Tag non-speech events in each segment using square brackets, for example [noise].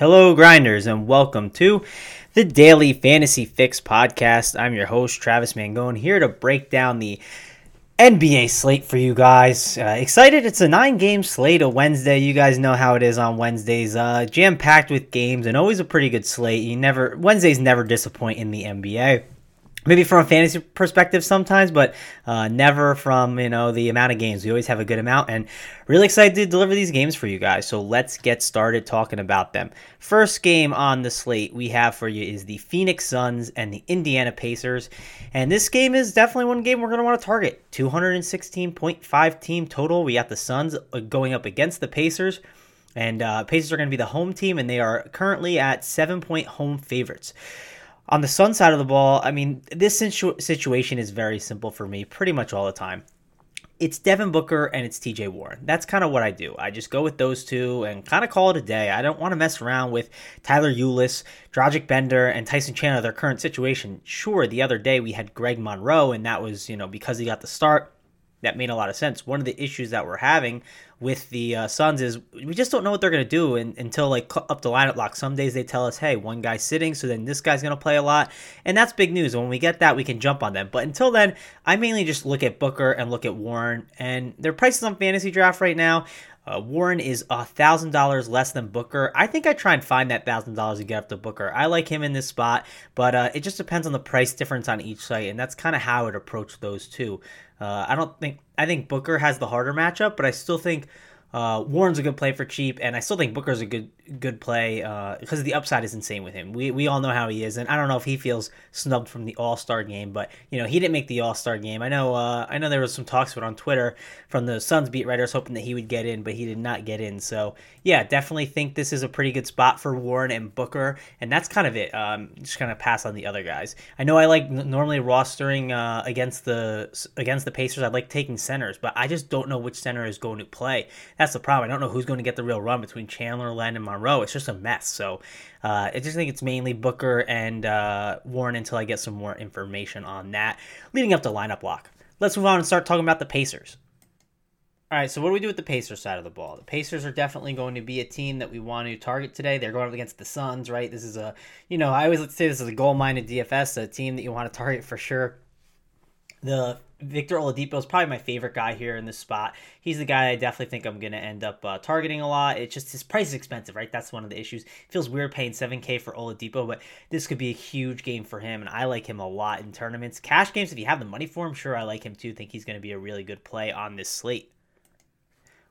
Hello, grinders, and welcome to the Daily Fantasy Fix podcast. I'm your host, Travis Mangone, here to break down the NBA slate for you guys. Uh, excited! It's a nine-game slate. of Wednesday. You guys know how it is on Wednesdays. Uh, jam-packed with games and always a pretty good slate. You never Wednesdays never disappoint in the NBA maybe from a fantasy perspective sometimes, but uh, never from you know the amount of games. We always have a good amount, and really excited to deliver these games for you guys. So let's get started talking about them. First game on the slate we have for you is the Phoenix Suns and the Indiana Pacers, and this game is definitely one game we're going to want to target. 216.5 team total. We got the Suns uh, going up against the Pacers. And uh, Pacers are going to be the home team, and they are currently at seven point home favorites. On the Sun side of the ball, I mean, this situ- situation is very simple for me pretty much all the time. It's Devin Booker and it's TJ Warren. That's kind of what I do. I just go with those two and kind of call it a day. I don't want to mess around with Tyler Ulis, Dragan Bender, and Tyson Chandler, their current situation. Sure, the other day we had Greg Monroe, and that was, you know, because he got the start that made a lot of sense. One of the issues that we're having with the uh, Suns is we just don't know what they're going to do in, until like up the lineup lock. Some days they tell us, hey, one guy's sitting, so then this guy's going to play a lot. And that's big news. When we get that, we can jump on them. But until then, I mainly just look at Booker and look at Warren. And their prices on fantasy draft right now. Uh, Warren is a thousand dollars less than Booker. I think I try and find that thousand dollars to get up to Booker. I like him in this spot, but uh, it just depends on the price difference on each site, and that's kind of how it approach those two. Uh, I don't think I think Booker has the harder matchup, but I still think uh, Warren's a good play for cheap, and I still think Booker's a good good play uh, because the upside is insane with him. We we all know how he is, and I don't know if he feels snubbed from the All Star game, but you know he didn't make the All Star game. I know uh, I know there was some talks about on Twitter from the Suns beat writers hoping that he would get in, but he did not get in. So yeah, definitely think this is a pretty good spot for Warren and Booker, and that's kind of it. Um, just kind of pass on the other guys. I know I like normally rostering uh, against the against the Pacers. I like taking centers, but I just don't know which center is going to play. That's the problem. I don't know who's going to get the real run between Chandler, Len, and Monroe. It's just a mess. So uh, I just think it's mainly Booker and uh, Warren until I get some more information on that leading up to lineup lock. Let's move on and start talking about the Pacers. All right, so what do we do with the Pacers side of the ball? The Pacers are definitely going to be a team that we want to target today. They're going up against the Suns, right? This is a, you know, I always say this is a goal minded DFS, a team that you want to target for sure. The Victor Oladipo is probably my favorite guy here in this spot. He's the guy I definitely think I'm going to end up uh, targeting a lot. It's just his price is expensive, right? That's one of the issues. It feels weird paying 7K for Oladipo, but this could be a huge game for him, and I like him a lot in tournaments. Cash games, if you have the money for him, sure, I like him too. Think he's going to be a really good play on this slate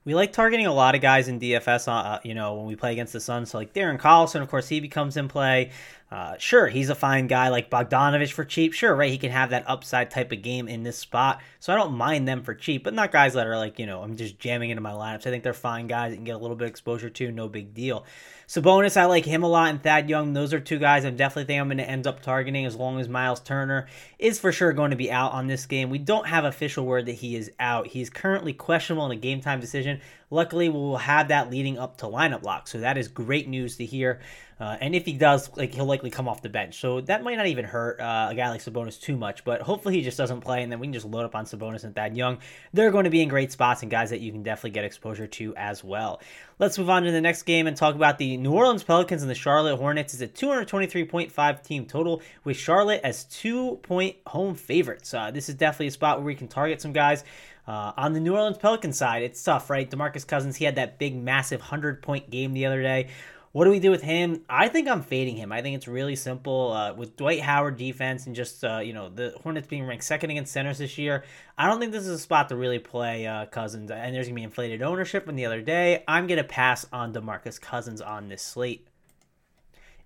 we like targeting a lot of guys in DFS. Uh, uh, you know, when we play against the Suns, so like Darren Collison, of course, he becomes in play. Uh, sure, he's a fine guy like Bogdanovich for cheap. Sure, right, he can have that upside type of game in this spot, so I don't mind them for cheap. But not guys that are like you know I'm just jamming into my lineups. I think they're fine guys that can get a little bit of exposure to, no big deal. Sabonis, I like him a lot, and Thad Young. Those are two guys I'm definitely think I'm going to end up targeting as long as Miles Turner is for sure going to be out on this game. We don't have official word that he is out. He's currently questionable in a game time decision. Luckily, we will have that leading up to lineup lock, so that is great news to hear. Uh, and if he does, like he'll likely come off the bench, so that might not even hurt uh, a guy like Sabonis too much. But hopefully he just doesn't play, and then we can just load up on Sabonis and Thad Young. They're going to be in great spots and guys that you can definitely get exposure to as well. Let's move on to the next game and talk about the New Orleans Pelicans and the Charlotte Hornets. It's a 223.5 team total with Charlotte as two point home favorites. Uh, this is definitely a spot where we can target some guys. Uh, on the New Orleans Pelicans side, it's tough, right? Demarcus Cousins, he had that big, massive 100 point game the other day. What do we do with him? I think I'm fading him. I think it's really simple. Uh, with Dwight Howard defense and just, uh, you know, the Hornets being ranked second against centers this year, I don't think this is a spot to really play uh, Cousins. And there's going to be inflated ownership from the other day. I'm going to pass on DeMarcus Cousins on this slate.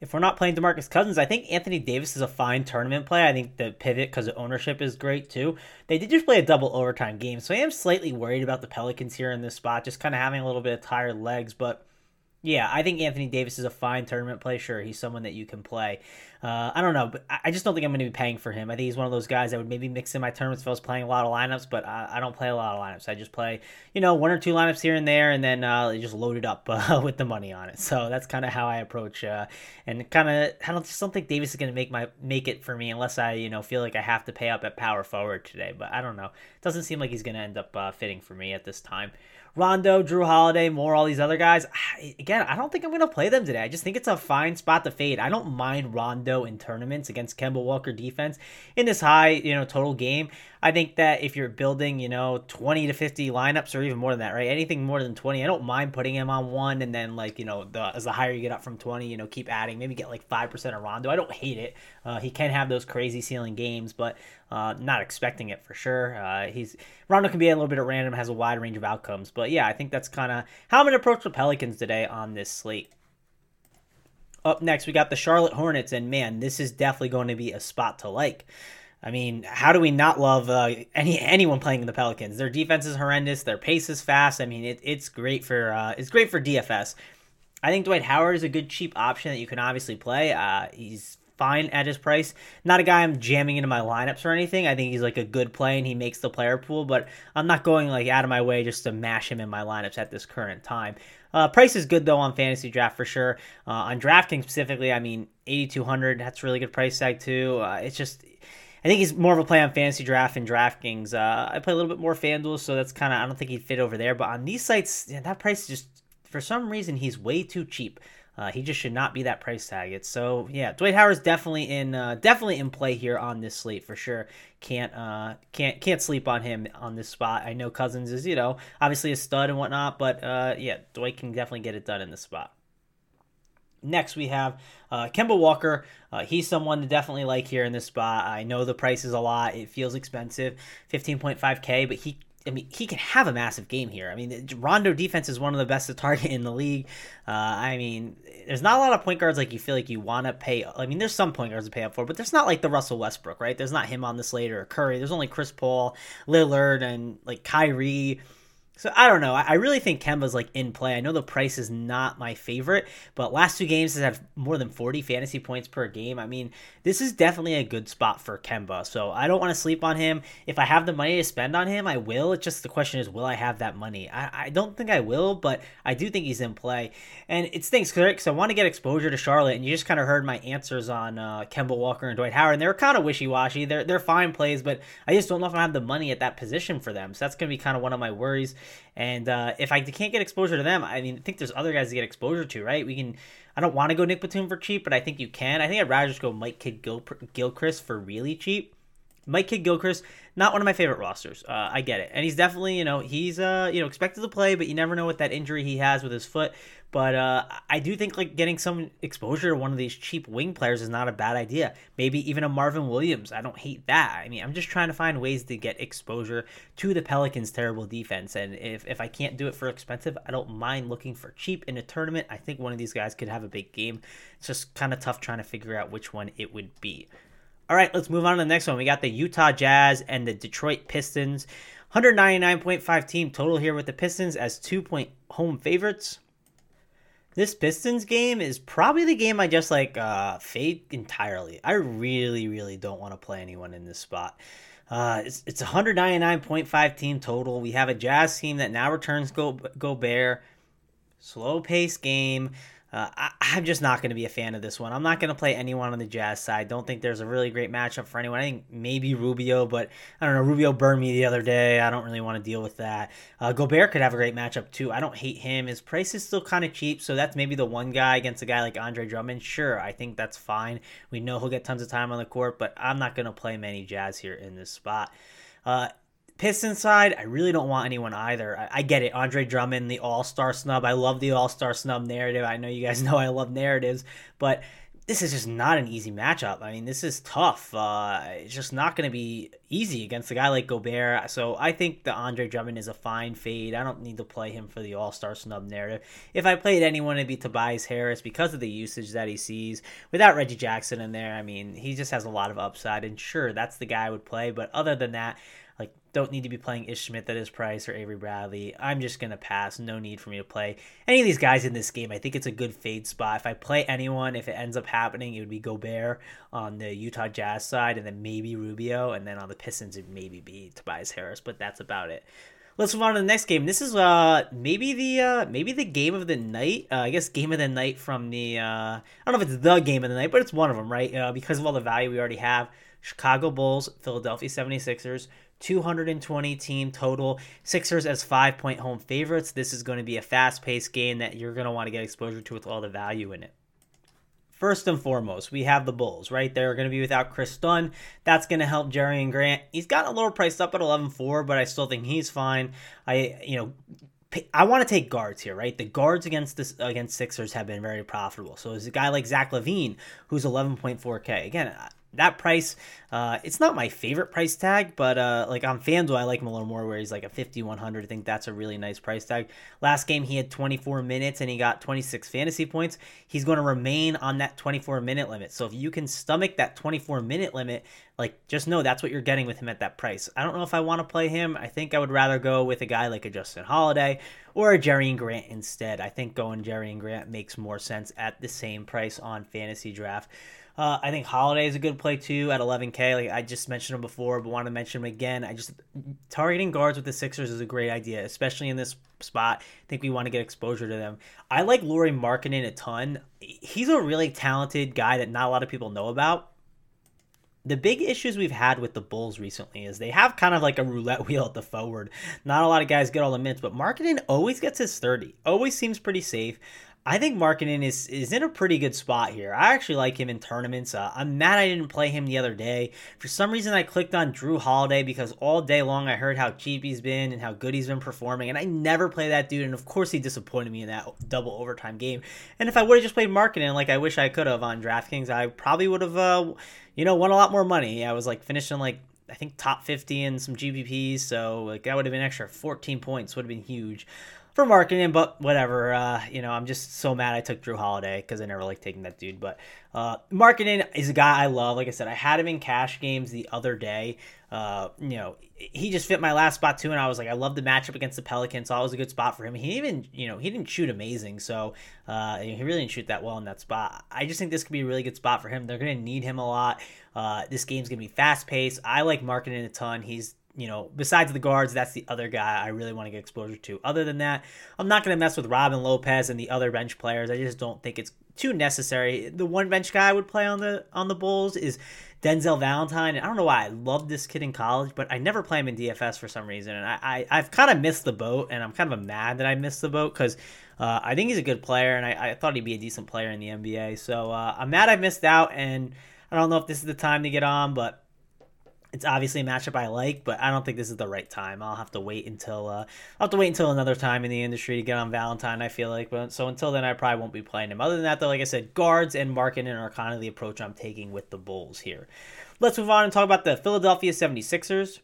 If we're not playing Demarcus Cousins, I think Anthony Davis is a fine tournament play. I think the pivot because of ownership is great too. They did just play a double overtime game, so I am slightly worried about the Pelicans here in this spot, just kind of having a little bit of tired legs, but. Yeah, I think Anthony Davis is a fine tournament play. Sure, he's someone that you can play. Uh, I don't know, but I just don't think I'm going to be paying for him. I think he's one of those guys that would maybe mix in my tournaments if I was playing a lot of lineups, but I, I don't play a lot of lineups. I just play, you know, one or two lineups here and there, and then uh, just load it up [laughs] uh, with the money on it. So that's kind of how I approach, uh, and kind of I don't just don't think Davis is going to make my make it for me unless I you know feel like I have to pay up at power forward today. But I don't know. It doesn't seem like he's going to end up uh, fitting for me at this time. Rondo, Jrue Holiday, more all these other guys. Again, I don't think I'm going to play them today. I just think it's a fine spot to fade. I don't mind Rondo in tournaments against Kemba Walker defense in this high, you know, total game. I think that if you're building, you know, 20 to 50 lineups or even more than that, right? Anything more than 20, I don't mind putting him on one and then like, you know, the as the higher you get up from 20, you know, keep adding, maybe get like 5% of Rondo. I don't hate it. Uh, he can have those crazy ceiling games, but uh, not expecting it for sure. Uh, he's Rondo can be a little bit at random, has a wide range of outcomes, but yeah, I think that's kind of how I'm gonna approach the Pelicans today on this slate. Up next, we got the Charlotte Hornets, and man, this is definitely going to be a spot to like. I mean, how do we not love uh, any anyone playing in the Pelicans? Their defense is horrendous. Their pace is fast. I mean, it, it's great for uh, it's great for DFS. I think Dwight Howard is a good cheap option that you can obviously play. Uh, he's fine at his price. Not a guy I'm jamming into my lineups or anything. I think he's like a good play and he makes the player pool, but I'm not going like out of my way just to mash him in my lineups at this current time. Uh, price is good though on fantasy draft for sure. Uh, on drafting specifically, I mean 8200. That's really good price tag too. Uh, it's just I think he's more of a play on fantasy draft and DraftKings. Uh, I play a little bit more FanDuel, so that's kind of I don't think he'd fit over there. But on these sites, yeah, that price just for some reason he's way too cheap. Uh, he just should not be that price tag. It's so yeah. Dwight Howard's definitely in uh, definitely in play here on this slate for sure. Can't uh can't can't sleep on him on this spot. I know Cousins is you know obviously a stud and whatnot, but uh yeah, Dwight can definitely get it done in this spot. Next, we have uh, Kemba Walker. Uh, he's someone to definitely like here in this spot. I know the price is a lot. It feels expensive, 15.5K, but he I mean, he can have a massive game here. I mean, Rondo defense is one of the best to target in the league. Uh, I mean, there's not a lot of point guards like you feel like you want to pay. I mean, there's some point guards to pay up for, but there's not like the Russell Westbrook, right? There's not him on this later or Curry. There's only Chris Paul, Lillard, and like Kyrie. So I don't know. I really think Kemba's like in play. I know the price is not my favorite, but last two games has had more than 40 fantasy points per game. I mean, this is definitely a good spot for Kemba. So I don't want to sleep on him. If I have the money to spend on him, I will. It's just the question is, will I have that money? I, I don't think I will, but I do think he's in play. And it stinks because I want to get exposure to Charlotte, and you just kind of heard my answers on uh, Kemba Walker and Dwight Howard, and they were kind of wishy washy. They're they're fine plays, but I just don't know if I have the money at that position for them. So that's going to be kind of one of my worries. And uh, if I can't get exposure to them, I mean, I think there's other guys to get exposure to, right? We can. I don't want to go Nick Batum for cheap, but I think you can. I think I'd rather just go Mike Kidd Gil- Gilchrist for really cheap. Mike Kidd Gilchrist, not one of my favorite rosters. Uh, I get it, and he's definitely you know he's uh you know expected to play, but you never know what that injury he has with his foot. But uh, I do think like getting some exposure to one of these cheap wing players is not a bad idea. Maybe even a Marvin Williams. I don't hate that. I mean, I'm just trying to find ways to get exposure to the Pelicans' terrible defense. And if, if I can't do it for expensive, I don't mind looking for cheap in a tournament. I think one of these guys could have a big game. It's just kind of tough trying to figure out which one it would be. All right, let's move on to the next one. We got the Utah Jazz and the Detroit Pistons. 199.5 team total here with the Pistons as two point home favorites. This Pistons game is probably the game I just like uh, fade entirely. I really, really don't want to play anyone in this spot. Uh, it's it's 199.5 team total. We have a Jazz team that now returns Go Gobert. Slow pace game. Uh, I, am just not going to be a fan of this one. I'm not going to play anyone on the Jazz side. Don't think there's a really great matchup for anyone. I think maybe Rubio, but I don't know. Rubio burned me the other day. I don't really want to deal with that. Uh, Gobert could have a great matchup too. I don't hate him. His price is still kind of cheap, so that's maybe the one guy against a guy like Andre Drummond. Sure, I think that's fine. We know he'll get tons of time on the court, but I'm not going to play many Jazz here in this spot. Uh, Pistons side, I really don't want anyone either. I, I get it. Andre Drummond, the All Star snub. I love the All Star snub narrative. I know you guys [laughs] know I love narratives, but this is just not an easy matchup. I mean, this is tough. Uh, it's just not going to be easy against a guy like Gobert. So I think the Andre Drummond is a fine fade. I don't need to play him for the All Star snub narrative. If I played anyone, it'd be Tobias Harris because of the usage that he sees. Without Reggie Jackson in there, I mean, he just has a lot of upside. And sure, that's the guy I would play. But other than that, don't need to be playing Ish at his price or Avery Bradley. I'm just going to pass. No need for me to play any of these guys in this game. I think it's a good fade spot. If I play anyone, if it ends up happening, it would be Gobert on the Utah Jazz side and then maybe Rubio. And then on the Pistons, it maybe be Tobias Harris. But that's about it. Let's move on to the next game. This is uh maybe the uh maybe the game of the night. Uh, I guess game of the night from the uh I don't know if it's the game of the night, but it's one of them, right? Uh, because of all the value we already have. Chicago Bulls, Philadelphia 76ers. 220 team total. Sixers as five point home favorites. This is going to be a fast paced game that you're going to want to get exposure to with all the value in it. First and foremost, we have the Bulls, right? They're going to be without Kris Dunn. That's going to help Jerian Grant. He's got a little priced up at 11.4, but I still think he's fine. I, you know, I want to take guards here, right? The guards against this against Sixers have been very profitable. So there's a guy like Zach LaVine who's 11.4k. Again, that price, uh, it's not my favorite price tag, but uh, like on FanDuel, I like him a little more where he's like a 5100. I think that's a really nice price tag. Last game, he had 24 minutes and he got 26 fantasy points. He's going to remain on that 24 minute limit. So if you can stomach that 24 minute limit, like just know that's what you're getting with him at that price. I don't know if I want to play him. I think I would rather go with a guy like a Justin Holiday or a Jerian Grant instead. I think going Jerian Grant makes more sense at the same price on fantasy draft. Uh, I think Holiday is a good play too at 11K. Like I just mentioned him before, but want to mention him again. I just targeting guards with the Sixers is a great idea, especially in this spot. I think we want to get exposure to them. I like Lauri Markkanen a ton. He's a really talented guy that not a lot of people know about. The big issues we've had with the Bulls recently is they have kind of like a roulette [laughs] wheel at the forward. Not a lot of guys get all the minutes, but Markkanen always gets his 30. Always seems pretty safe. I think Markkanen is is in a pretty good spot here. I actually like him in tournaments. Uh, I'm mad I didn't play him the other day. For some reason, I clicked on Jrue Holiday because all day long I heard how cheap he's been and how good he's been performing, and I never play that dude. And of course, he disappointed me in that double overtime game. And if I would have just played Markkanen like I wish I could have on DraftKings, I probably would have, uh, you know, won a lot more money. I was like finishing like I think top 50 in some GPPs, so like that would have been extra 14 points would have been huge for Markkanen, but whatever. Uh, you know, I'm just so mad I took Jrue Holiday because I never liked taking that dude. But uh, Markkanen is a guy I love. Like I said, I had him in cash games the other day. Uh, you know, he just fit my last spot too, and I was like, I love the matchup against the Pelicans, so it was a good spot for him. He even, you know, he didn't shoot amazing, so uh, he really didn't shoot that well in that spot. I just think this could be a really good spot for him. They're going to need him a lot. Uh, this game's going to be fast paced. I like Markkanen a ton. He's you know, besides the guards, that's the other guy I really want to get exposure to. Other than that, I'm not going to mess with Robin Lopez and the other bench players. I just don't think it's too necessary. The one bench guy I would play on the on the Bulls is Denzel Valentine. And I don't know why I love this kid in college, but I never play him in DFS for some reason. And I, I have kind of missed the boat, and I'm kind of mad that I missed the boat because uh, I think he's a good player, and I, I, thought he'd be a decent player in the NBA. So uh, I'm mad I missed out, and I don't know if this is the time to get on, but it's obviously a matchup I like, but I don't think this is the right time. I'll have to wait until uh, I'll have to wait until another time in the industry to get on Valentine. I feel like, but so until then, I probably won't be playing him. Other than that, though, like I said, guards and Markkanen are kind of the approach I'm taking with the Bulls here. Let's move on and talk about the Philadelphia 76ers.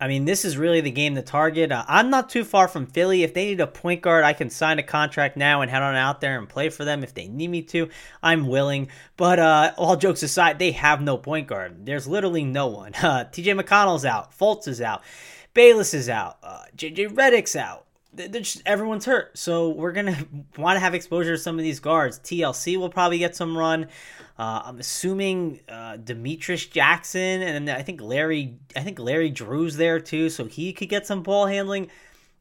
I mean, this is really the game to target. Uh, I'm not too far from Philly. If they need a point guard, I can sign a contract now and head on out there and play for them if they need me to. I'm willing. But uh, all jokes aside, they have no point guard. There's literally no one. [laughs] Uh, TJ McConnell's out. Fultz is out. Bayless is out. JJ uh, Redick's out. Just, everyone's hurt. So we're going [laughs] to want to have exposure to some of these guards. TLC will probably get some run. Uh, I'm assuming uh, Demetrius Jackson, and I think Larry. I think Larry Drew's there too, so he could get some ball handling.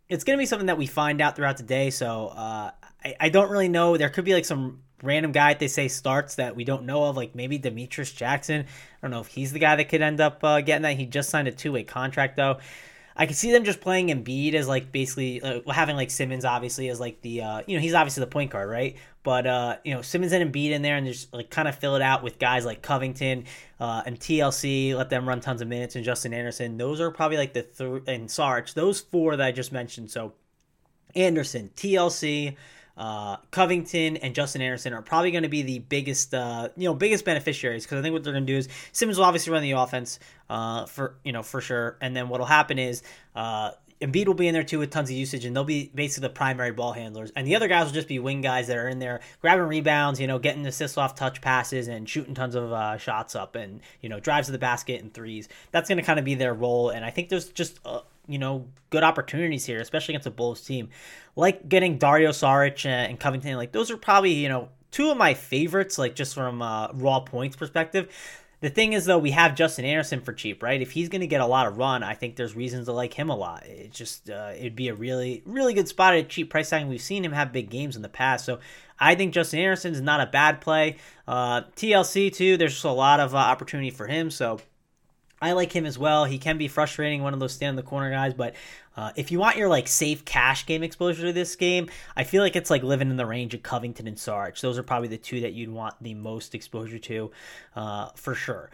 It's gonna be something that we find out throughout the day. So uh, I, I don't really know. There could be like some random guy they say starts that we don't know of, like maybe Demetrius Jackson. I don't know if he's the guy that could end up uh, getting that. He just signed a two way contract though. I can see them just playing Embiid as like basically uh, having like Simmons obviously as like the uh, you know he's obviously the point guard right, but uh, you know Simmons and Embiid in there and just like kind of fill it out with guys like Covington uh, and TLC, let them run tons of minutes and Justin Anderson. Those are probably like the three and Sarge. Those four that I just mentioned. So Anderson, TLC. Uh, Covington and Justin Anderson are probably going to be the biggest, uh, you know, biggest beneficiaries because I think what they're going to do is Simmons will obviously run the offense uh, for you know for sure, and then what'll happen is uh, Embiid will be in there too with tons of usage, and they'll be basically the primary ball handlers. And the other guys will just be wing guys that are in there grabbing rebounds, you know, getting assists off touch passes and shooting tons of uh, shots up and, you know, drives to the basket and threes. That's going to kind of be their role. And I think there's just, uh, you know, good opportunities here, especially against a Bulls team. Like getting Dario Saric and Covington, like those are probably, you know, two of my favorites, like just from uh, raw points perspective. The thing is, though, we have Justin Anderson for cheap, right? If he's going to get a lot of run, I think there's reasons to like him a lot. It just uh, it'd be a really, really good spot at a cheap price tag. We've seen him have big games in the past, so I think Justin Anderson is not a bad play. Uh, TLC too, there's just a lot of uh, opportunity for him, so I like him as well. He can be frustrating, one of those stand in the corner guys, but uh, if you want your like safe cash game exposure to this game, I feel like it's like living in the range of Covington and Sarge. Those are probably the two that you'd want the most exposure to, uh, for sure.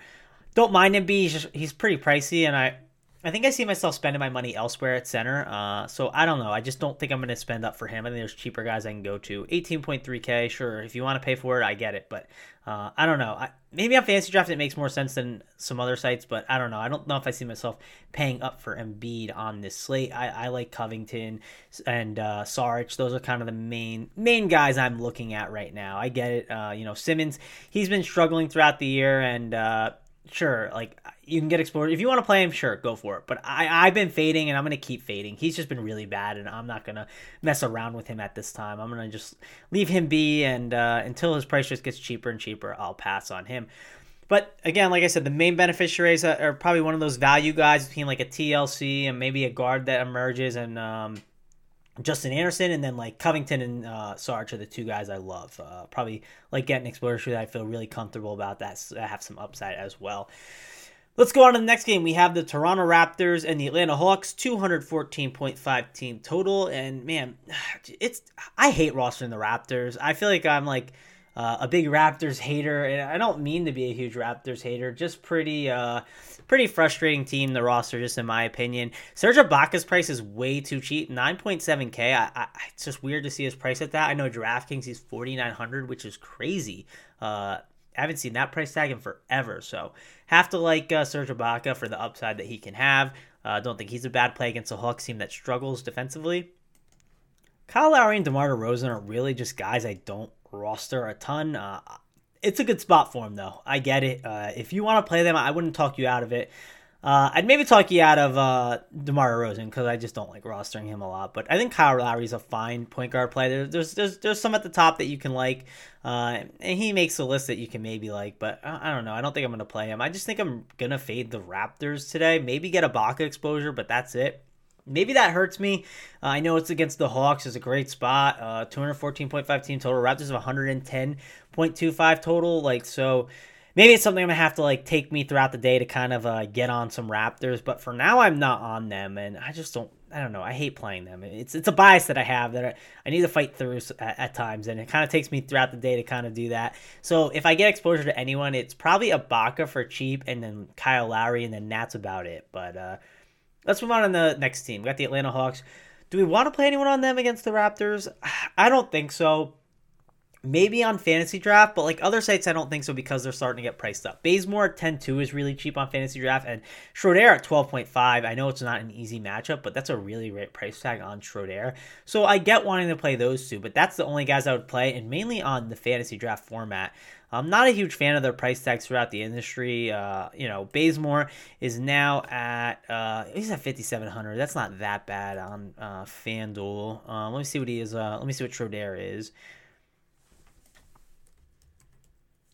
Don't mind him. Be he's, he's pretty pricey, and I I think I see myself spending my money elsewhere at center. Uh, so I don't know. I just don't think I'm going to spend up for him. I think there's cheaper guys I can go to. 18.3K, sure. If you want to pay for it, I get it. But uh, I don't know. I, maybe on Fantasy Draft it makes more sense than some other sites, but I don't know. I don't know if I see myself paying up for Embiid on this slate. I, I like Covington and uh, Sarge. Those are kind of the main main guys I'm looking at right now. I get it. Uh, you know, Simmons, he's been struggling throughout the year, and uh, sure, like you can get explored. If you want to play him, sure, go for it. But I, I've been fading and I'm to keep fading. He's just been really bad and I'm not to mess around with him at this time. I'm to just leave him be and uh, until his price just gets cheaper and cheaper, I'll pass on him. But again, like I said, the main beneficiaries are probably one of those value guys between like a TLC and maybe a guard that emerges and um, Justin Anderson and then like Covington and uh, Sarge are the two guys I love. Uh, probably like getting exposure that I feel really comfortable about that. I have some upside as well. Let's go on to the next game. We have the Toronto Raptors and the Atlanta Hawks, 214.5 team total. And man, [sighs] it's I hate rostering the Raptors. I feel like I'm like uh, a big Raptors hater, and I don't mean to be a huge Raptors hater. Just pretty, uh, pretty frustrating team. The roster, just in my opinion. Serge Ibaka's price is way too cheap, 9.7k. I, I, it's just weird to see his price at that. I know DraftKings he's 4,900, which is crazy. Uh, I haven't seen that price tag in forever. So have to like uh, Serge Ibaka for the upside that he can have. I uh, don't think he's a bad play against a Hawks team that struggles defensively. Kyle Lowry and DeMar DeRozan are really just guys I don't roster a ton. Uh, it's a good spot for him, though. I get it. Uh, if you want to play them, I wouldn't talk you out of it. Uh, I'd maybe talk you out of uh, DeMar DeRozan because I just don't like rostering him a lot. But I think Kyle Lowry's a fine point guard player. There's there's there's some at the top that you can like, uh, and he makes a list that you can maybe like. But I, I don't know. I don't think I'm gonna play him. I just think I'm gonna fade the Raptors today. Maybe get Ibaka exposure, but that's it. Maybe that hurts me. Uh, I know it's against the Hawks. It's a great spot. Uh, 214.5 team total. Raptors have 110.25 total. Like so maybe it's something I'm gonna have to like take me throughout the day to kind of uh, get on some Raptors. But for now, I'm not on them, and I just don't. I don't know. I hate playing them. It's it's a bias that I have that I, I need to fight through at, at times, and it kind of takes me throughout the day to kind of do that. So if I get exposure to anyone, it's probably Ibaka for cheap, and then Kyle Lowry, and then that's about it. But uh, let's move on to the next team. We got the Atlanta Hawks. Do we want to play anyone on them against the Raptors? [sighs] I don't think so maybe on fantasy draft, but like other sites, I don't think so because they're starting to get priced up. Bazemore at 10-2 is really cheap on fantasy draft, and Schroeder at 12.5. I know it's not an easy matchup, but that's a really great price tag on Schroeder. So I get wanting to play those two, but that's the only guys I would play, and mainly on the fantasy draft format. I'm not a huge fan of their price tags throughout the industry. Uh, you know, Bazemore is now at uh, he's at 5700. That's not that bad on uh, FanDuel. Um, let me see what he is. Uh, let me see what Schroeder is.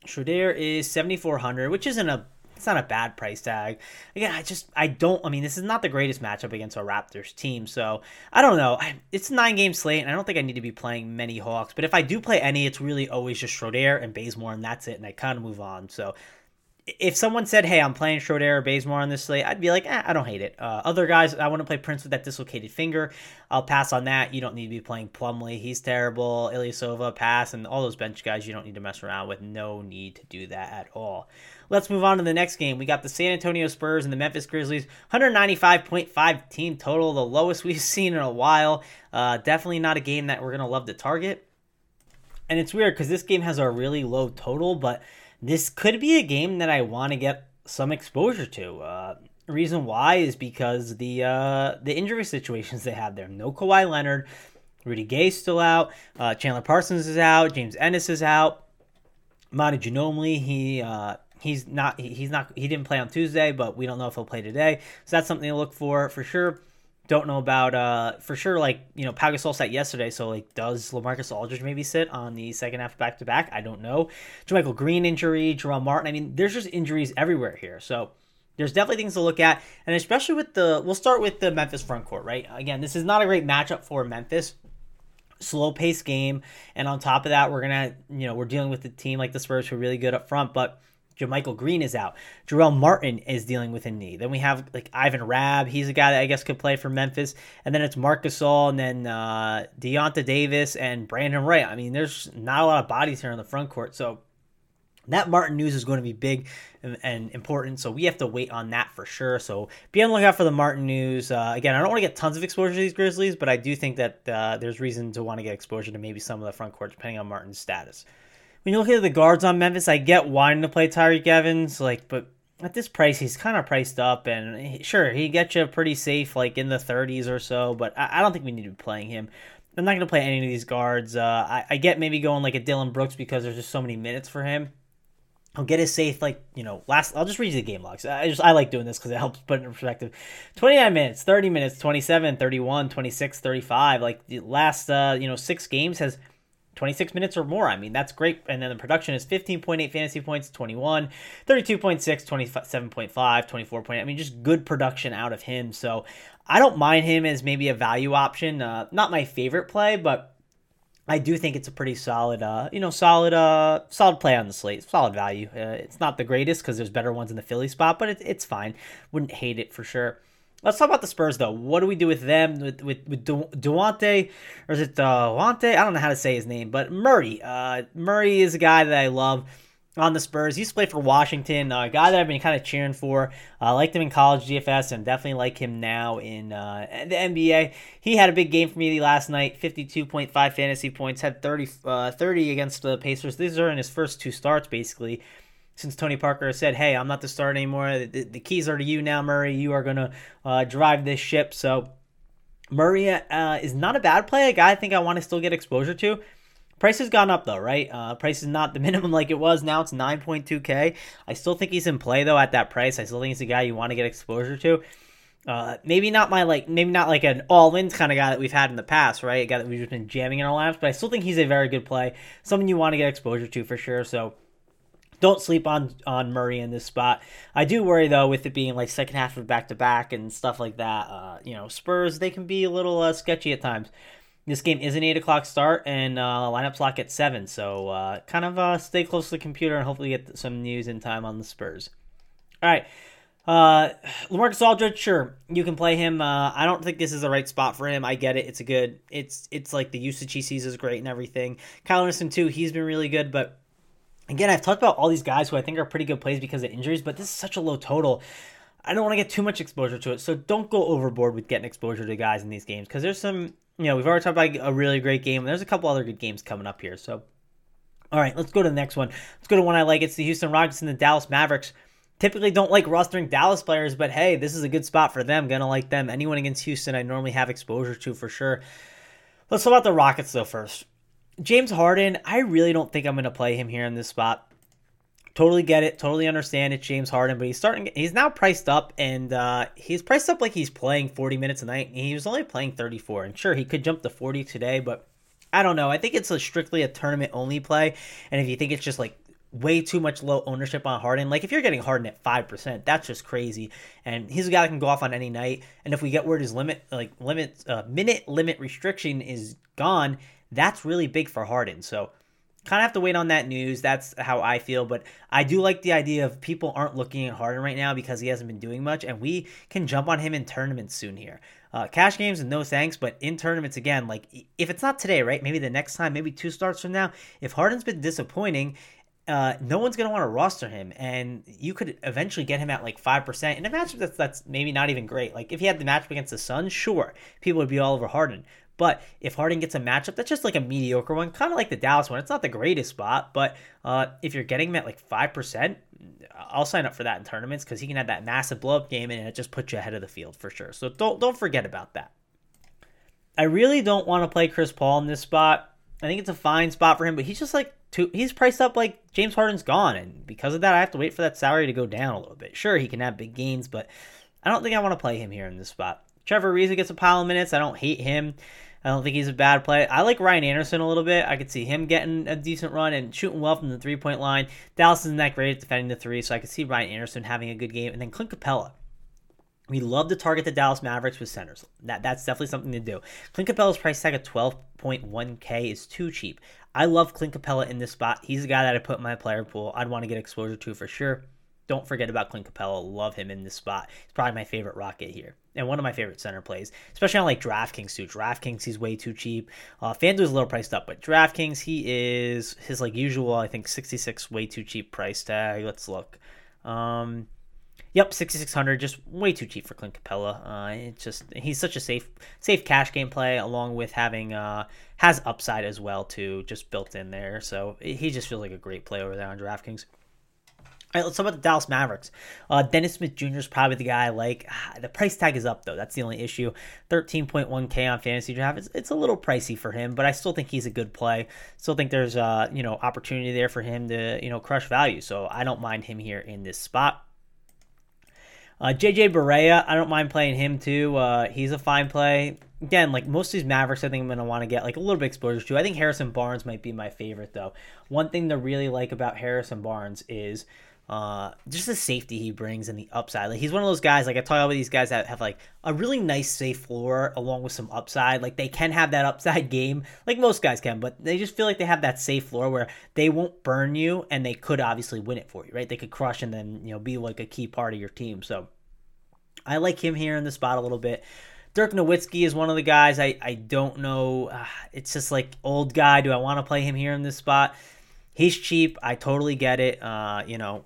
Schroeder is 7400 which isn't a it's not a bad price tag. Again, I just I don't. I mean, this is not the greatest matchup against a Raptors team, so I don't know. I, it's a nine game slate, and I don't think I need to be playing many Hawks. But if I do play any, it's really always just Schroeder and Bazemore, and that's it. And I kind of move on. So if someone said, "Hey, I'm playing Schroeder or Bazemore on this slate," I'd be like, eh, "I don't hate it." Uh, other guys, I want to play Prince with that dislocated finger. I'll pass on that. You don't need to be playing Plumlee; he's terrible. Ilyasova, pass, and all those bench guys you don't need to mess around with. No need to do that at all. Let's move on to the next game. We got the San Antonio Spurs and the Memphis Grizzlies. 195.5 team total, the lowest [laughs] we've seen in a while. Uh, definitely not a game that we're gonna love to target. and it's weird because this game has a really low total, but this could be a game that I want to get some exposure to. Uh, reason why is because the uh, the injury situations they have there. No Kawhi Leonard, Rudy Gay's still out, uh, Chandler Parsons is out, James Ennis is out, Manu Ginobili he uh, he's not he's not he didn't play on Tuesday, but we don't know if he'll play today. So that's something to look for for sure. Don't know about uh for sure like you know Pau Gasol sat yesterday, so like does Lamarcus Aldridge maybe sit on the second half back to back? I don't know. JaMychal Green injury, Jerome Martin. I mean, there's just injuries everywhere here. So there's definitely things to look at, and especially with the we'll start with the Memphis front court, right? Again, this is not a great matchup for Memphis slow paced game. And on top of that, we're gonna, you know, we're dealing with a team like the Spurs who are really good up front, but JaMychal Green is out. Jarrell Martin is dealing with a knee. Then we have like Ivan Rabb. He's a guy that I guess could play for Memphis. And then it's Marc Gasol and then uh, Deyonta Davis and Brandon Roy. I mean, there's not a lot of bodies here on the front court. So that Martin news is going to be big and, and, important, so we have to wait on that for sure. So be on the lookout for the Martin news. Uh, again, I don't want to get tons of exposure to these Grizzlies, but I do think that uh, there's reason to want to get exposure to maybe some of the front court, depending on Martin's status. When you look at the guards on Memphis, I get wanting to play Tyreke Evans, like, but at this price, he's kind of priced up, and he, sure, he gets you pretty safe, like in the 30s or so, but I, I don't think we need to be playing him. I'm not going to play any of these guards. Uh, I, I get maybe going like a Dillon Brooks because there's just so many minutes for him I'll get his safe like you know last. I'll just read you the game logs. I just I like doing this because it helps put it in perspective. 29 minutes, 30 minutes, 27, 31, 26, 35. Like the last uh, you know six games has 26 minutes or more. I mean that's great. And then the production is 15.8 fantasy points, 21, 32.6, 27.5, 24. I mean just good production out of him. So I don't mind him as maybe a value option. Uh, not my favorite play, but I do think it's a pretty solid, uh, you know, solid, uh, solid play on the slate, solid value. Uh, it's not the greatest because there's better ones in the Philly spot, but it, it's fine. Wouldn't hate it for sure. Let's talk about the Spurs though. What do we do with them? With with with du- Duante, or is it Duante? I don't know how to say his name, but Murray. Uh, Murray is a guy that I love on the Spurs. He used to play for Washington, a guy that I've been kind of cheering for. I uh, liked him in college DFS and definitely like him now in uh, the NBA. He had a big game for me last night 52.5 fantasy points, had 30, uh, 30 against the Pacers. These are in his first two starts, basically. Since Tony Parker said, "Hey, I'm not the start anymore. The, the keys are to you now, Murray. You are gonna uh, drive this ship." So Murray uh, is not a bad play. A guy I think I want to still get exposure to. Price has gone up though, right? Uh, price is not the [laughs] minimum like it was. Now it's 9.2k. I still think he's in play though at that price. I still think he's a guy you want to get exposure to. Uh, maybe not my like, maybe not like an all-in kind of guy that we've had in the past, right? A guy that we've just been jamming in our laps, but I still think he's a very good play. Someone you want to get exposure to for sure. So don't sleep on on Murray in this spot. I do worry though with it being like second half of back to back and stuff like that. Uh, you know, Spurs they can be a little uh, sketchy at times. This game is an 8 o'clock start, and uh, lineups lock at 7, so uh, kind of uh, stay close to the computer and hopefully get some news in time on the Spurs. All right. Uh, Lamarcus Aldridge, sure, you can play him. Uh, I don't think this is the right spot for him. I get it; it's a good. It's it's like the usage he sees is great and everything. Kyle Anderson too, he's been really good, but again, I've talked about all these guys who I think are pretty good plays because of injuries, but this is such a low total. I don't want to get too much exposure to it, so don't go overboard with getting exposure to guys in these games because there's some you know, we've already talked about a really great game. There's a couple other good games coming up here. So, all right, let's go to the next one. Let's go to one I like. It's the Houston Rockets and the Dallas Mavericks. Typically don't like rostering Dallas players, but hey, this is a good spot for them. Gonna like them. Anyone against Houston, I normally have exposure to for sure. Let's talk about the Rockets though first. James Harden, I really don't think I'm gonna play him here in this spot. Totally get it. Totally understand it's James Harden, but he's starting. He's now priced up, and uh, he's priced up like he's playing 40 minutes a night. he was only playing 34, and sure he could jump to 40 today, but I don't know. I think it's a strictly a tournament only play, and if you think it's just like way too much low ownership on Harden. Like if you're getting Harden at five percent, that's just crazy. And he's a guy that can go off on any night. And if we get word his limit, like limit, uh, minute limit restriction is gone, that's really big for Harden. So kind of have to wait on that news. That's how I feel. But I do like the idea of people aren't looking at Harden right now because he hasn't been doing much, and we can jump on him in tournaments soon here. Uh, cash games, and no thanks, but in tournaments again, like if it's not today, right? Maybe the next time, maybe two starts from now. If Harden's been disappointing, uh, no one's gonna want to roster him, and you could eventually get him at like five percent in a matchup that's that's maybe not even great. Like if he had the matchup against the Suns, sure, people would be all over Harden. But if Harden gets a matchup that's just like a mediocre one, kind of like the Dallas one, it's not the greatest spot, but uh, if you're getting him at like 5%, I'll sign up for that in tournaments because he can have that massive blow up game and it just puts you ahead of the field for sure. So don't don't forget about that. I really don't want to play Chris Paul in this spot. I think it's a fine spot for him, but he's just like too, he's priced up like James Harden's gone, and because of that, I have to wait for that salary to go down a little bit. Sure, he can have big gains, but I don't think I want to play him here in this spot. Trevor Ariza gets a pile of minutes. I don't hate him. I don't think he's a bad play. I like Ryan Anderson a little bit. I could see him getting a decent run and shooting well from the three point line. Dallas isn't that great at defending the three, so I could see Ryan Anderson having a good game. And then Clint Capela. We love to target the Dallas Mavericks with centers. That that's definitely something to do. Clint Capela's price tag of 12.1k is too cheap. I love Clint Capela in this spot. He's a guy that I put in my player pool. I'd want to get exposure to for sure. Don't forget about Clint Capela. Love him in this spot. He's probably my favorite Rocket here. And one of my favorite center plays, especially on like DraftKings too. DraftKings, he's way too cheap. Uh, FanDuel's a little priced up, but DraftKings, he is his like usual, I think 66 way too cheap price tag. Let's look. Um, Yep, 6600, just way too cheap for Clint Capela. Uh, it's just he's such a safe safe cash game play, along with having uh, has upside as well too, just built in there. So he just feels like a great play over there on DraftKings. All right, let's talk about the Dallas Mavericks. Uh, Dennis Smith Jr. is probably the guy I like. Ah, the price tag is up though. That's the only issue. 13.1k on fantasy draft. It's, it's a little pricey for him, but I still think he's a good play. Still think there's uh you know opportunity there for him to you know crush value. So I don't mind him here in this spot. Uh, JJ Barea, I don't mind playing him too. Uh, he's a fine play. Again, like most of these Mavericks, I think I'm going to want to get like a little bit exposure to. I think Harrison Barnes might be my favorite though. One thing to really like about Harrison Barnes is uh, just the safety he brings and the upside. Like he's one of those guys. Like I talk about these guys that have like a really nice safe floor along with some upside. Like they can have that upside [laughs] game, like most guys can, but they just feel like they have that safe floor where they won't burn you and they could obviously win it for you, right? They could crush and then you know be like a key part of your team. So I like him here in the spot a little bit. Dirk Nowitzki is one of the guys I, I don't know. Uh, it's just like old guy. Do I want to play him here in this spot? He's cheap. I totally get it. Uh, you know,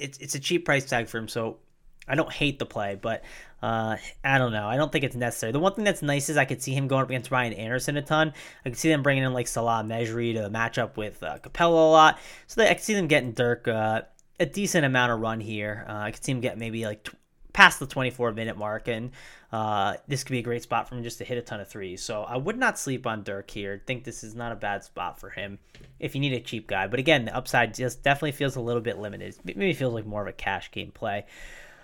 it's it's a cheap price tag for him, so I don't hate the play, but uh, I don't know. I don't think it's necessary. The one thing that's nice is I could see him going up against Ryan Anderson a ton. I could see them bringing in like Salah Mejri to match up with uh, Capela a lot. So I could see them getting Dirk uh, a decent amount of run here. Uh, I could see him get maybe like past the 24 minute mark, and uh, this could be a great spot for him just to hit a ton of threes. So I would not sleep on Dirk here. think this is not a bad spot for him if you need a cheap guy. But again, the upside just definitely feels a little bit limited. Maybe feels like more of a cash game play.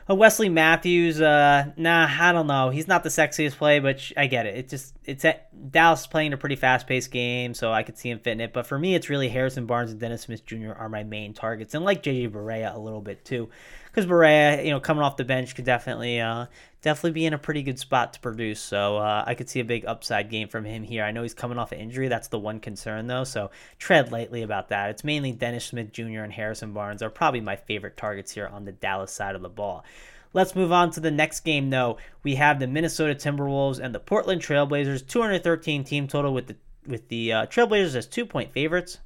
Uh, Wesley Matthews, uh, nah, I don't know. He's not the sexiest play, but I get it. It just it's at Dallas playing a pretty fast paced game, so I could see him fitting it. But for me, it's really Harrison Barnes and Dennis Smith Jr. are my main targets, and like JJ Barea a little bit too because Barea, you know, coming off the bench could definitely uh, definitely be in a pretty good spot to produce. So uh, I could see a big upside game from him here. I know he's coming off an injury. That's the one concern though. So tread lightly about that. It's mainly Dennis Smith Jr. and Harrison Barnes are probably my favorite targets here on the Dallas side of the ball. Let's move on to the next game, though. We have the Minnesota Timberwolves and the Portland Trailblazers. 213 team total with the with the uh, Trailblazers as two point favorites.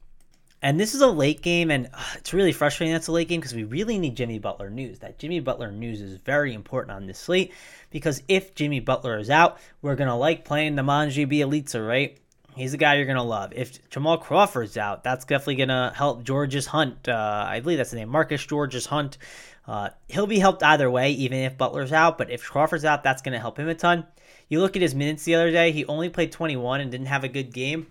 And this is a late game, and uh, it's really frustrating that's a late game because we really need Jimmy Butler news. That Jimmy Butler news is very important on this slate because if Jimmy Butler is out, we're going to like playing Nemanja Bjelica, right? He's the guy you're going to love. If Jamal Crawford's out, that's definitely going to help Georges Hunt. Uh, I believe that's the name, Marcus Georges Hunt. Uh, he'll be helped either way, even if Butler's out, but if Crawford's out, that's going to help him a ton. You look at his minutes the other day, he only played 21 and didn't have a good game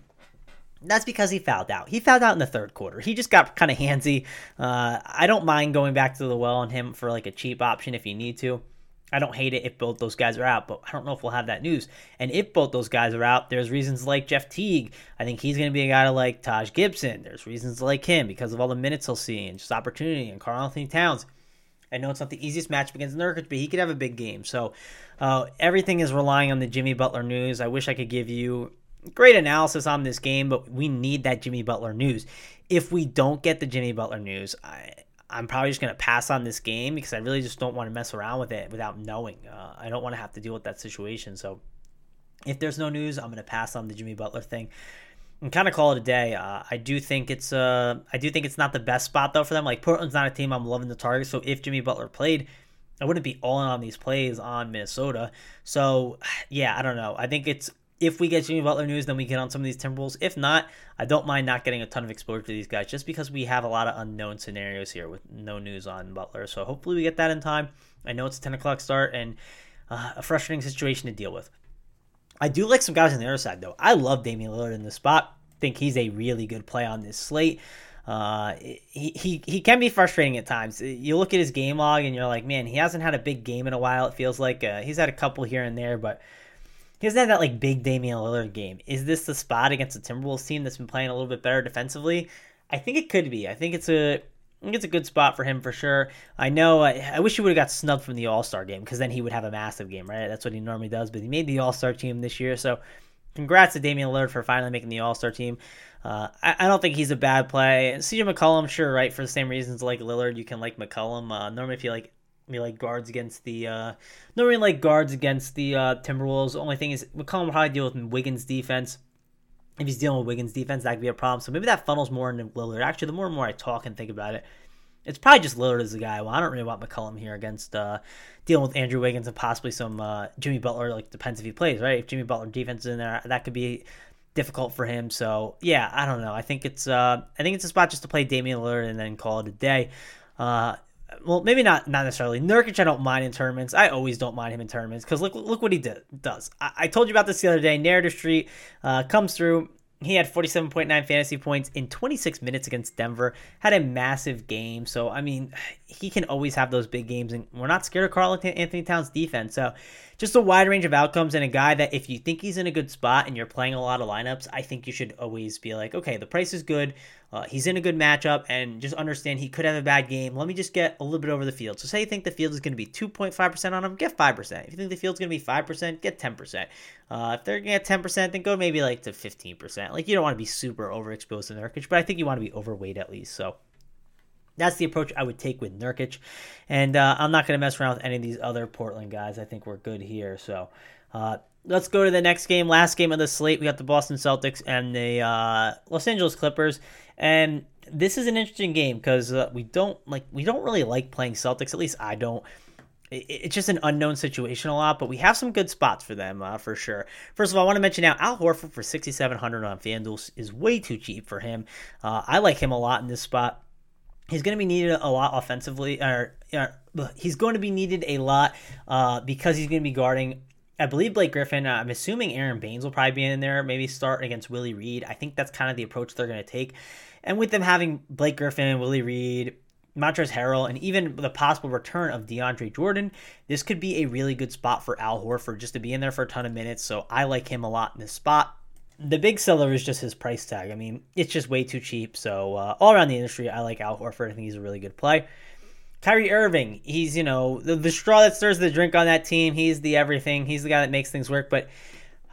that's because he fouled out. He fouled out in the third quarter. He just got kind of handsy. Uh, I don't mind going back to the well on him for like a cheap option if you need to. I don't hate it if both those guys are out, but I don't know if we'll have that news. And if both those guys are out, there's reasons like Jeff Teague. I think he's going to be a guy to like Taj Gibson. There's reasons like him because of all the minutes he'll see and just opportunity and Karl-Anthony Towns. I know it's not the easiest matchup against Nurkic, but he could have a big game. So uh, everything is relying on the Jimmy Butler news. I wish I could give you great analysis on this game, but we need that Jimmy Butler news. If we don't get the Jimmy Butler news, I, I'm probably just going to pass on this game because I really just don't want to mess around with it without knowing. Uh, I don't want to have to deal with that situation. So if there's no news, I'm going to pass on the Jimmy Butler thing and kind of call it a day. Uh, I do think it's uh, I do think it's not the best spot though for them. Like Portland's not a team I'm loving the target. So if Jimmy Butler played, I wouldn't be all in on these plays on Minnesota. So [sighs] yeah, I don't know. I think it's if we get Jimmy Butler news, then we get on some of these Timberwolves. If not, I don't mind not getting a ton of exposure to these guys just because we have a lot of unknown scenarios here with no news on Butler. So hopefully we get that in time. I know it's a 10 o'clock start and uh, a frustrating situation to deal with. I do like some guys on the other side, though. I love Damian Lillard in the spot. think he's a really good play on this slate. Uh, he, he he can be frustrating at times. You look at his game log and you're like, man, he hasn't had a big game in a while. It feels like uh, he's had a couple here and there, but he hasn't had that like big Damian Lillard game. Is this the spot against the Timberwolves team that's been playing a little bit better defensively? I think it could be. I think it's a I think it's a good spot for him for sure. I know. I, I wish he would have got snubbed from the All Star game because then he would have a massive game, right? That's what he normally does. But he made the All Star team this year, so congrats to Damian Lillard for finally making the All Star team. Uh, I, I, don't think he's a bad play. CJ McCollum, sure, right? For the same reasons like Lillard, you can like McCollum. Uh, normally, if you like like guards against the uh, normally like guards against the uh, Timberwolves. Only thing is McCollum will probably deal with Wiggins' defense. If he's dealing with Wiggins' defense, that could be a problem. So maybe that funnels more into Lillard. Actually, the more and more I talk and think about it, it's probably just Lillard as the guy. Well, I don't really want McCollum here against uh, dealing with Andrew Wiggins and possibly some uh, Jimmy Butler. Like depends if he plays, right? If Jimmy Butler defense is in there, that could be difficult for him. So yeah, I don't know. I think it's uh, I think it's a spot just to play Damian Lillard and then call it a day. Uh, well, maybe not not necessarily Nurkic. I don't mind in tournaments. I always don't mind him in tournaments because look look what he did, does. I, I, told you about this the other day. Narrative Street uh, comes through. He had 47.9 fantasy points in 26 minutes against Denver. Had a massive game. So, I mean, he can always have those big games. And we're not scared of Karl-Anthony Towns' defense. So, just a wide range of outcomes and a guy that if you think he's in a good spot and you're playing a lot of lineups, I think you should always be like, okay, the price is good. Uh, he's in a good matchup and just understand he could have a bad game. Let me just get a little bit over the field. So say you think the field is going to be 2.5% on him, get 5%. If you think the field's going to be 5%, get 10%. Uh, if they're going to get 10%, then go maybe like to 15%. Like you don't want to be super overexposed to Nurkic, but I think you want to be overweight at least. So that's the approach I would take with Nurkic. And uh, I'm not going to mess around with any of these other Portland guys. I think we're good here. So uh, let's go to the next game. Last game of the slate. We got the Boston Celtics and the uh, Los Angeles Clippers. And this is an interesting game because uh, we don't like we don't really like playing Celtics. At least I don't. It's just an unknown situation a lot, but we have some good spots for them uh, for sure. First of all, I want to mention now Al Horford for 6,700 on FanDuel is way too cheap for him. Uh, I like him a lot in this spot. He's going to be needed a lot offensively, or, or he's going to be needed a lot uh, because he's going to be guarding I believe Blake Griffin. Uh, I'm assuming Aron Baynes will probably be in there. Maybe start against Willie Reed. I think that's kind of the approach they're going to take. And with them having Blake Griffin, Willie Reed, Montrezl Harrell, and even the possible return of DeAndre Jordan, this could be a really good spot for Al Horford just to be in there for a ton of minutes. So I like him a lot in this spot. The big seller is just his price tag. I mean, it's just way too cheap. So uh, all around the industry, I like Al Horford. I think he's a really good play. Kyrie Irving, he's, you know, the, the straw that stirs the drink on that team. He's the everything. He's the guy that makes things work. But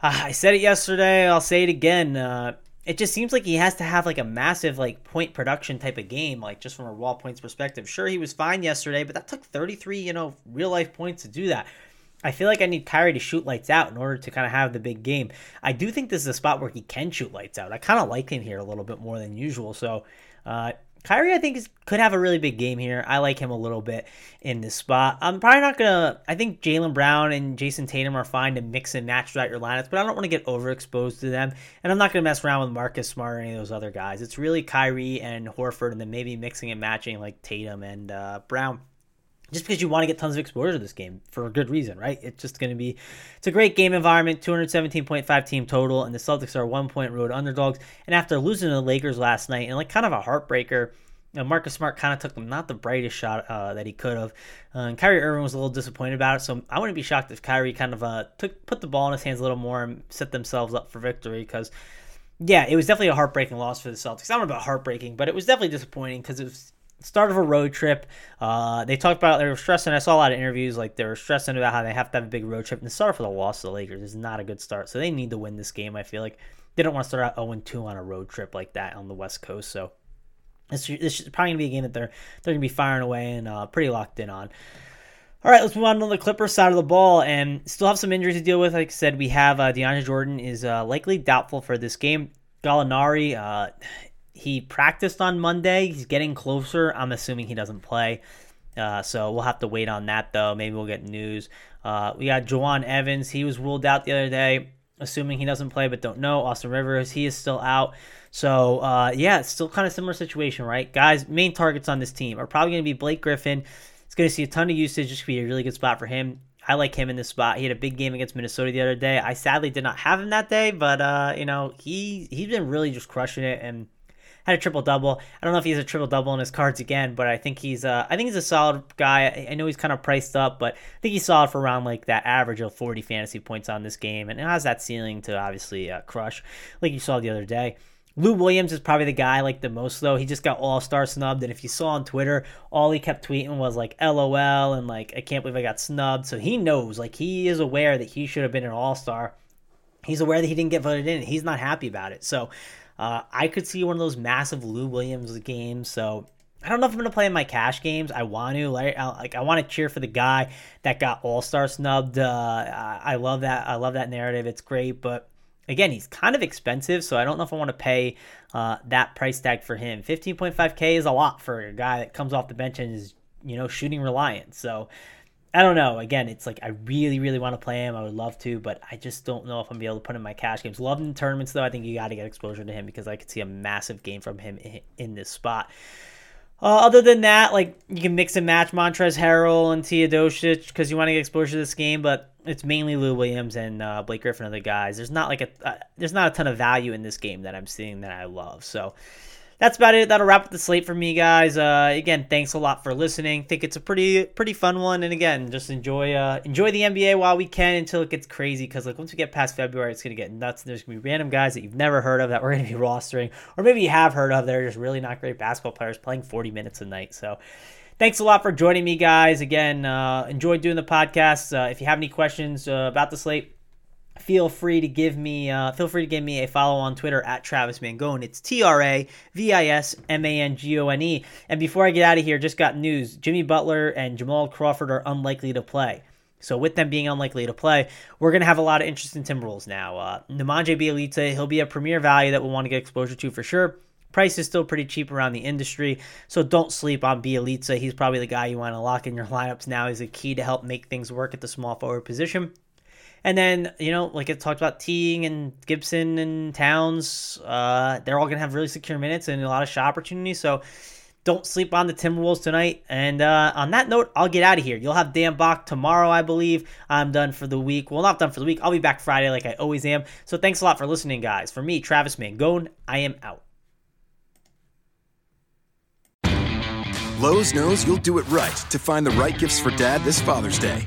uh, I said it yesterday. I'll say it again. Uh, it just seems like he has to have like a massive like point production type of game, like just from a raw points perspective. Sure, he was fine yesterday, but that took 33, you know, real life points to do that. I feel like I need Kyrie to shoot lights out in order to kind of have the big game. I do think this is a spot where he can shoot lights out. I kind of like him here a little bit more than usual. So uh, Kyrie, I think, is, could have a really big game here. I like him a little bit in this spot. I'm probably not to. I think Jaylen Brown and Jayson Tatum are fine to mix and match throughout your lineups, but I don't want to get overexposed to them. And I'm not to mess around with Marcus Smart or any of those other guys. It's really Kyrie and Horford, and then maybe mixing and matching like Tatum and uh, Brown just because you want to get tons of exposure to this game for a good reason, right? It's just going to be, it's a great game environment, 217.5 team total, and the Celtics are one point road underdogs. And after losing to the Lakers last night, and like kind of a heartbreaker, you know, Marcus Smart kind of took not the brightest shot uh, that he could have. Uh, and Kyrie Irving was a little disappointed about it, so I wouldn't be shocked if Kyrie kind of uh, took put the ball in his hands a little more and set themselves up for victory because. Yeah, it was definitely a heartbreaking loss for the Celtics. I don't know about heartbreaking, but it was definitely disappointing because it was start of a road trip. Uh, they talked about they were stressing. I saw a lot of interviews like they were stressing about how they have to have a big road trip. And the start for the loss of the Lakers is not a good start, so they need to win this game. I feel like they don't want to start out 0 2 on a road trip like that on the West Coast. So this, this is probably gonna be a game that they're they're gonna be firing away and uh, pretty locked in on. All right, let's move on to the Clippers side of the ball, and still have some injuries to deal with. Like I said, we have uh, DeAndre Jordan is uh, likely doubtful for this game. Gallinari, uh, he practiced on Monday. He's getting closer. I'm assuming he doesn't play. Uh, so we'll have to wait on that, though. Maybe we'll get news. Uh, we got Jawun Evans. He was ruled out the other day. assuming he doesn't play, but don't know. Austin Rivers, he is still out. So, uh, yeah, it's still kind of similar situation, right? Guys, main targets on this team are probably going to be Blake Griffin. It's going to see a ton of usage. Just be a really good spot for him. I like him in this spot. He had a big game against Minnesota the other day. I sadly did not have him that day, but uh, you know he he's been really just crushing it and had a triple double. I don't know if he has a triple double in his cards again, but I think he's uh, I think he's a solid guy. I, know he's kind of priced up, but I think he's solid for around like that average of 40 fantasy points on this game, and it has that ceiling to obviously uh, crush, like you saw the other day. Lou Williams is probably the guy like the most though. He just got All Star snubbed, and if you saw on Twitter, all he kept tweeting was like "LOL" and like "I can't believe I got snubbed." So he knows, like he is aware that he should have been an All Star. He's aware that he didn't get voted in. He's not happy about it. So uh, I could see one of those massive Lou Williams games. So I don't know if I'm gonna play in my cash games. I want to like, I, like I want to cheer for the guy that got All Star snubbed. Uh, I love that. I love that narrative. It's great, but again, he's kind of expensive, so I don't know if I want to pay uh, that price tag for him. 15.5k is a lot for a guy that comes off the bench and is, you know, shooting reliant. So I don't know. Again, it's like I really, really want to play him. I would love to, but I just don't know if I'm gonna be able to put him in my cash games. Love in tournaments though. I think you got to get exposure to him because I could see a massive game from him in this spot. Uh, other than that, like you can mix and match Montrezl Harrell and Teodosic because you want to get exposure to this game, but it's mainly Lou Williams and uh, Blake Griffin are the guys. There's not like a uh, there's not a ton of value in this game that I'm seeing that I love. So that's about it. That'll wrap up the slate for me, guys. Uh, again, thanks a lot for listening. Think it's a pretty pretty fun one, and again, just enjoy uh, enjoy the NBA while we can until it gets crazy. Because like once we get past February, it's gonna get nuts. And there's gonna be random guys that you've never heard of that we're gonna be [laughs] rostering, or maybe you have heard of. They're just really not great basketball players playing 40 minutes a night. So. Thanks a lot for joining me, guys. Again, uh, enjoyed doing the podcast. Uh, if you have any questions uh, about the slate, feel free to give me uh, feel free to give me a follow on Twitter at Travis Mangone. It's T R A V I S M A N G O N E. And before I get out of here, just got news: Jimmy Butler and Jamal Crawford are unlikely to play. So with them being unlikely to play, we're going to have a lot of interest in Timberwolves now. Uh, Nemanja Bjelica, he'll be a premier value that we'll want to get exposure to for sure. Price is still pretty cheap around the industry, so don't sleep on Bjelica. He's probably the guy you want to lock in your lineups now. He's a key to help make things work at the small forward position. And then, you know, like it talked about Teague and Gibson and Towns, uh, they're all going to have really secure minutes and a lot of shot opportunities. So don't sleep on the Timberwolves tonight. And uh, on that note, I'll get out of here. You'll have Dan Bach tomorrow, I believe. I'm done for the week. Well, not done for the week. I'll be back Friday like I always am. So thanks a lot for listening, guys. For me, Travis Mangone, I am out. Lowe's knows you'll do it right to find the right gifts for dad this Father's Day.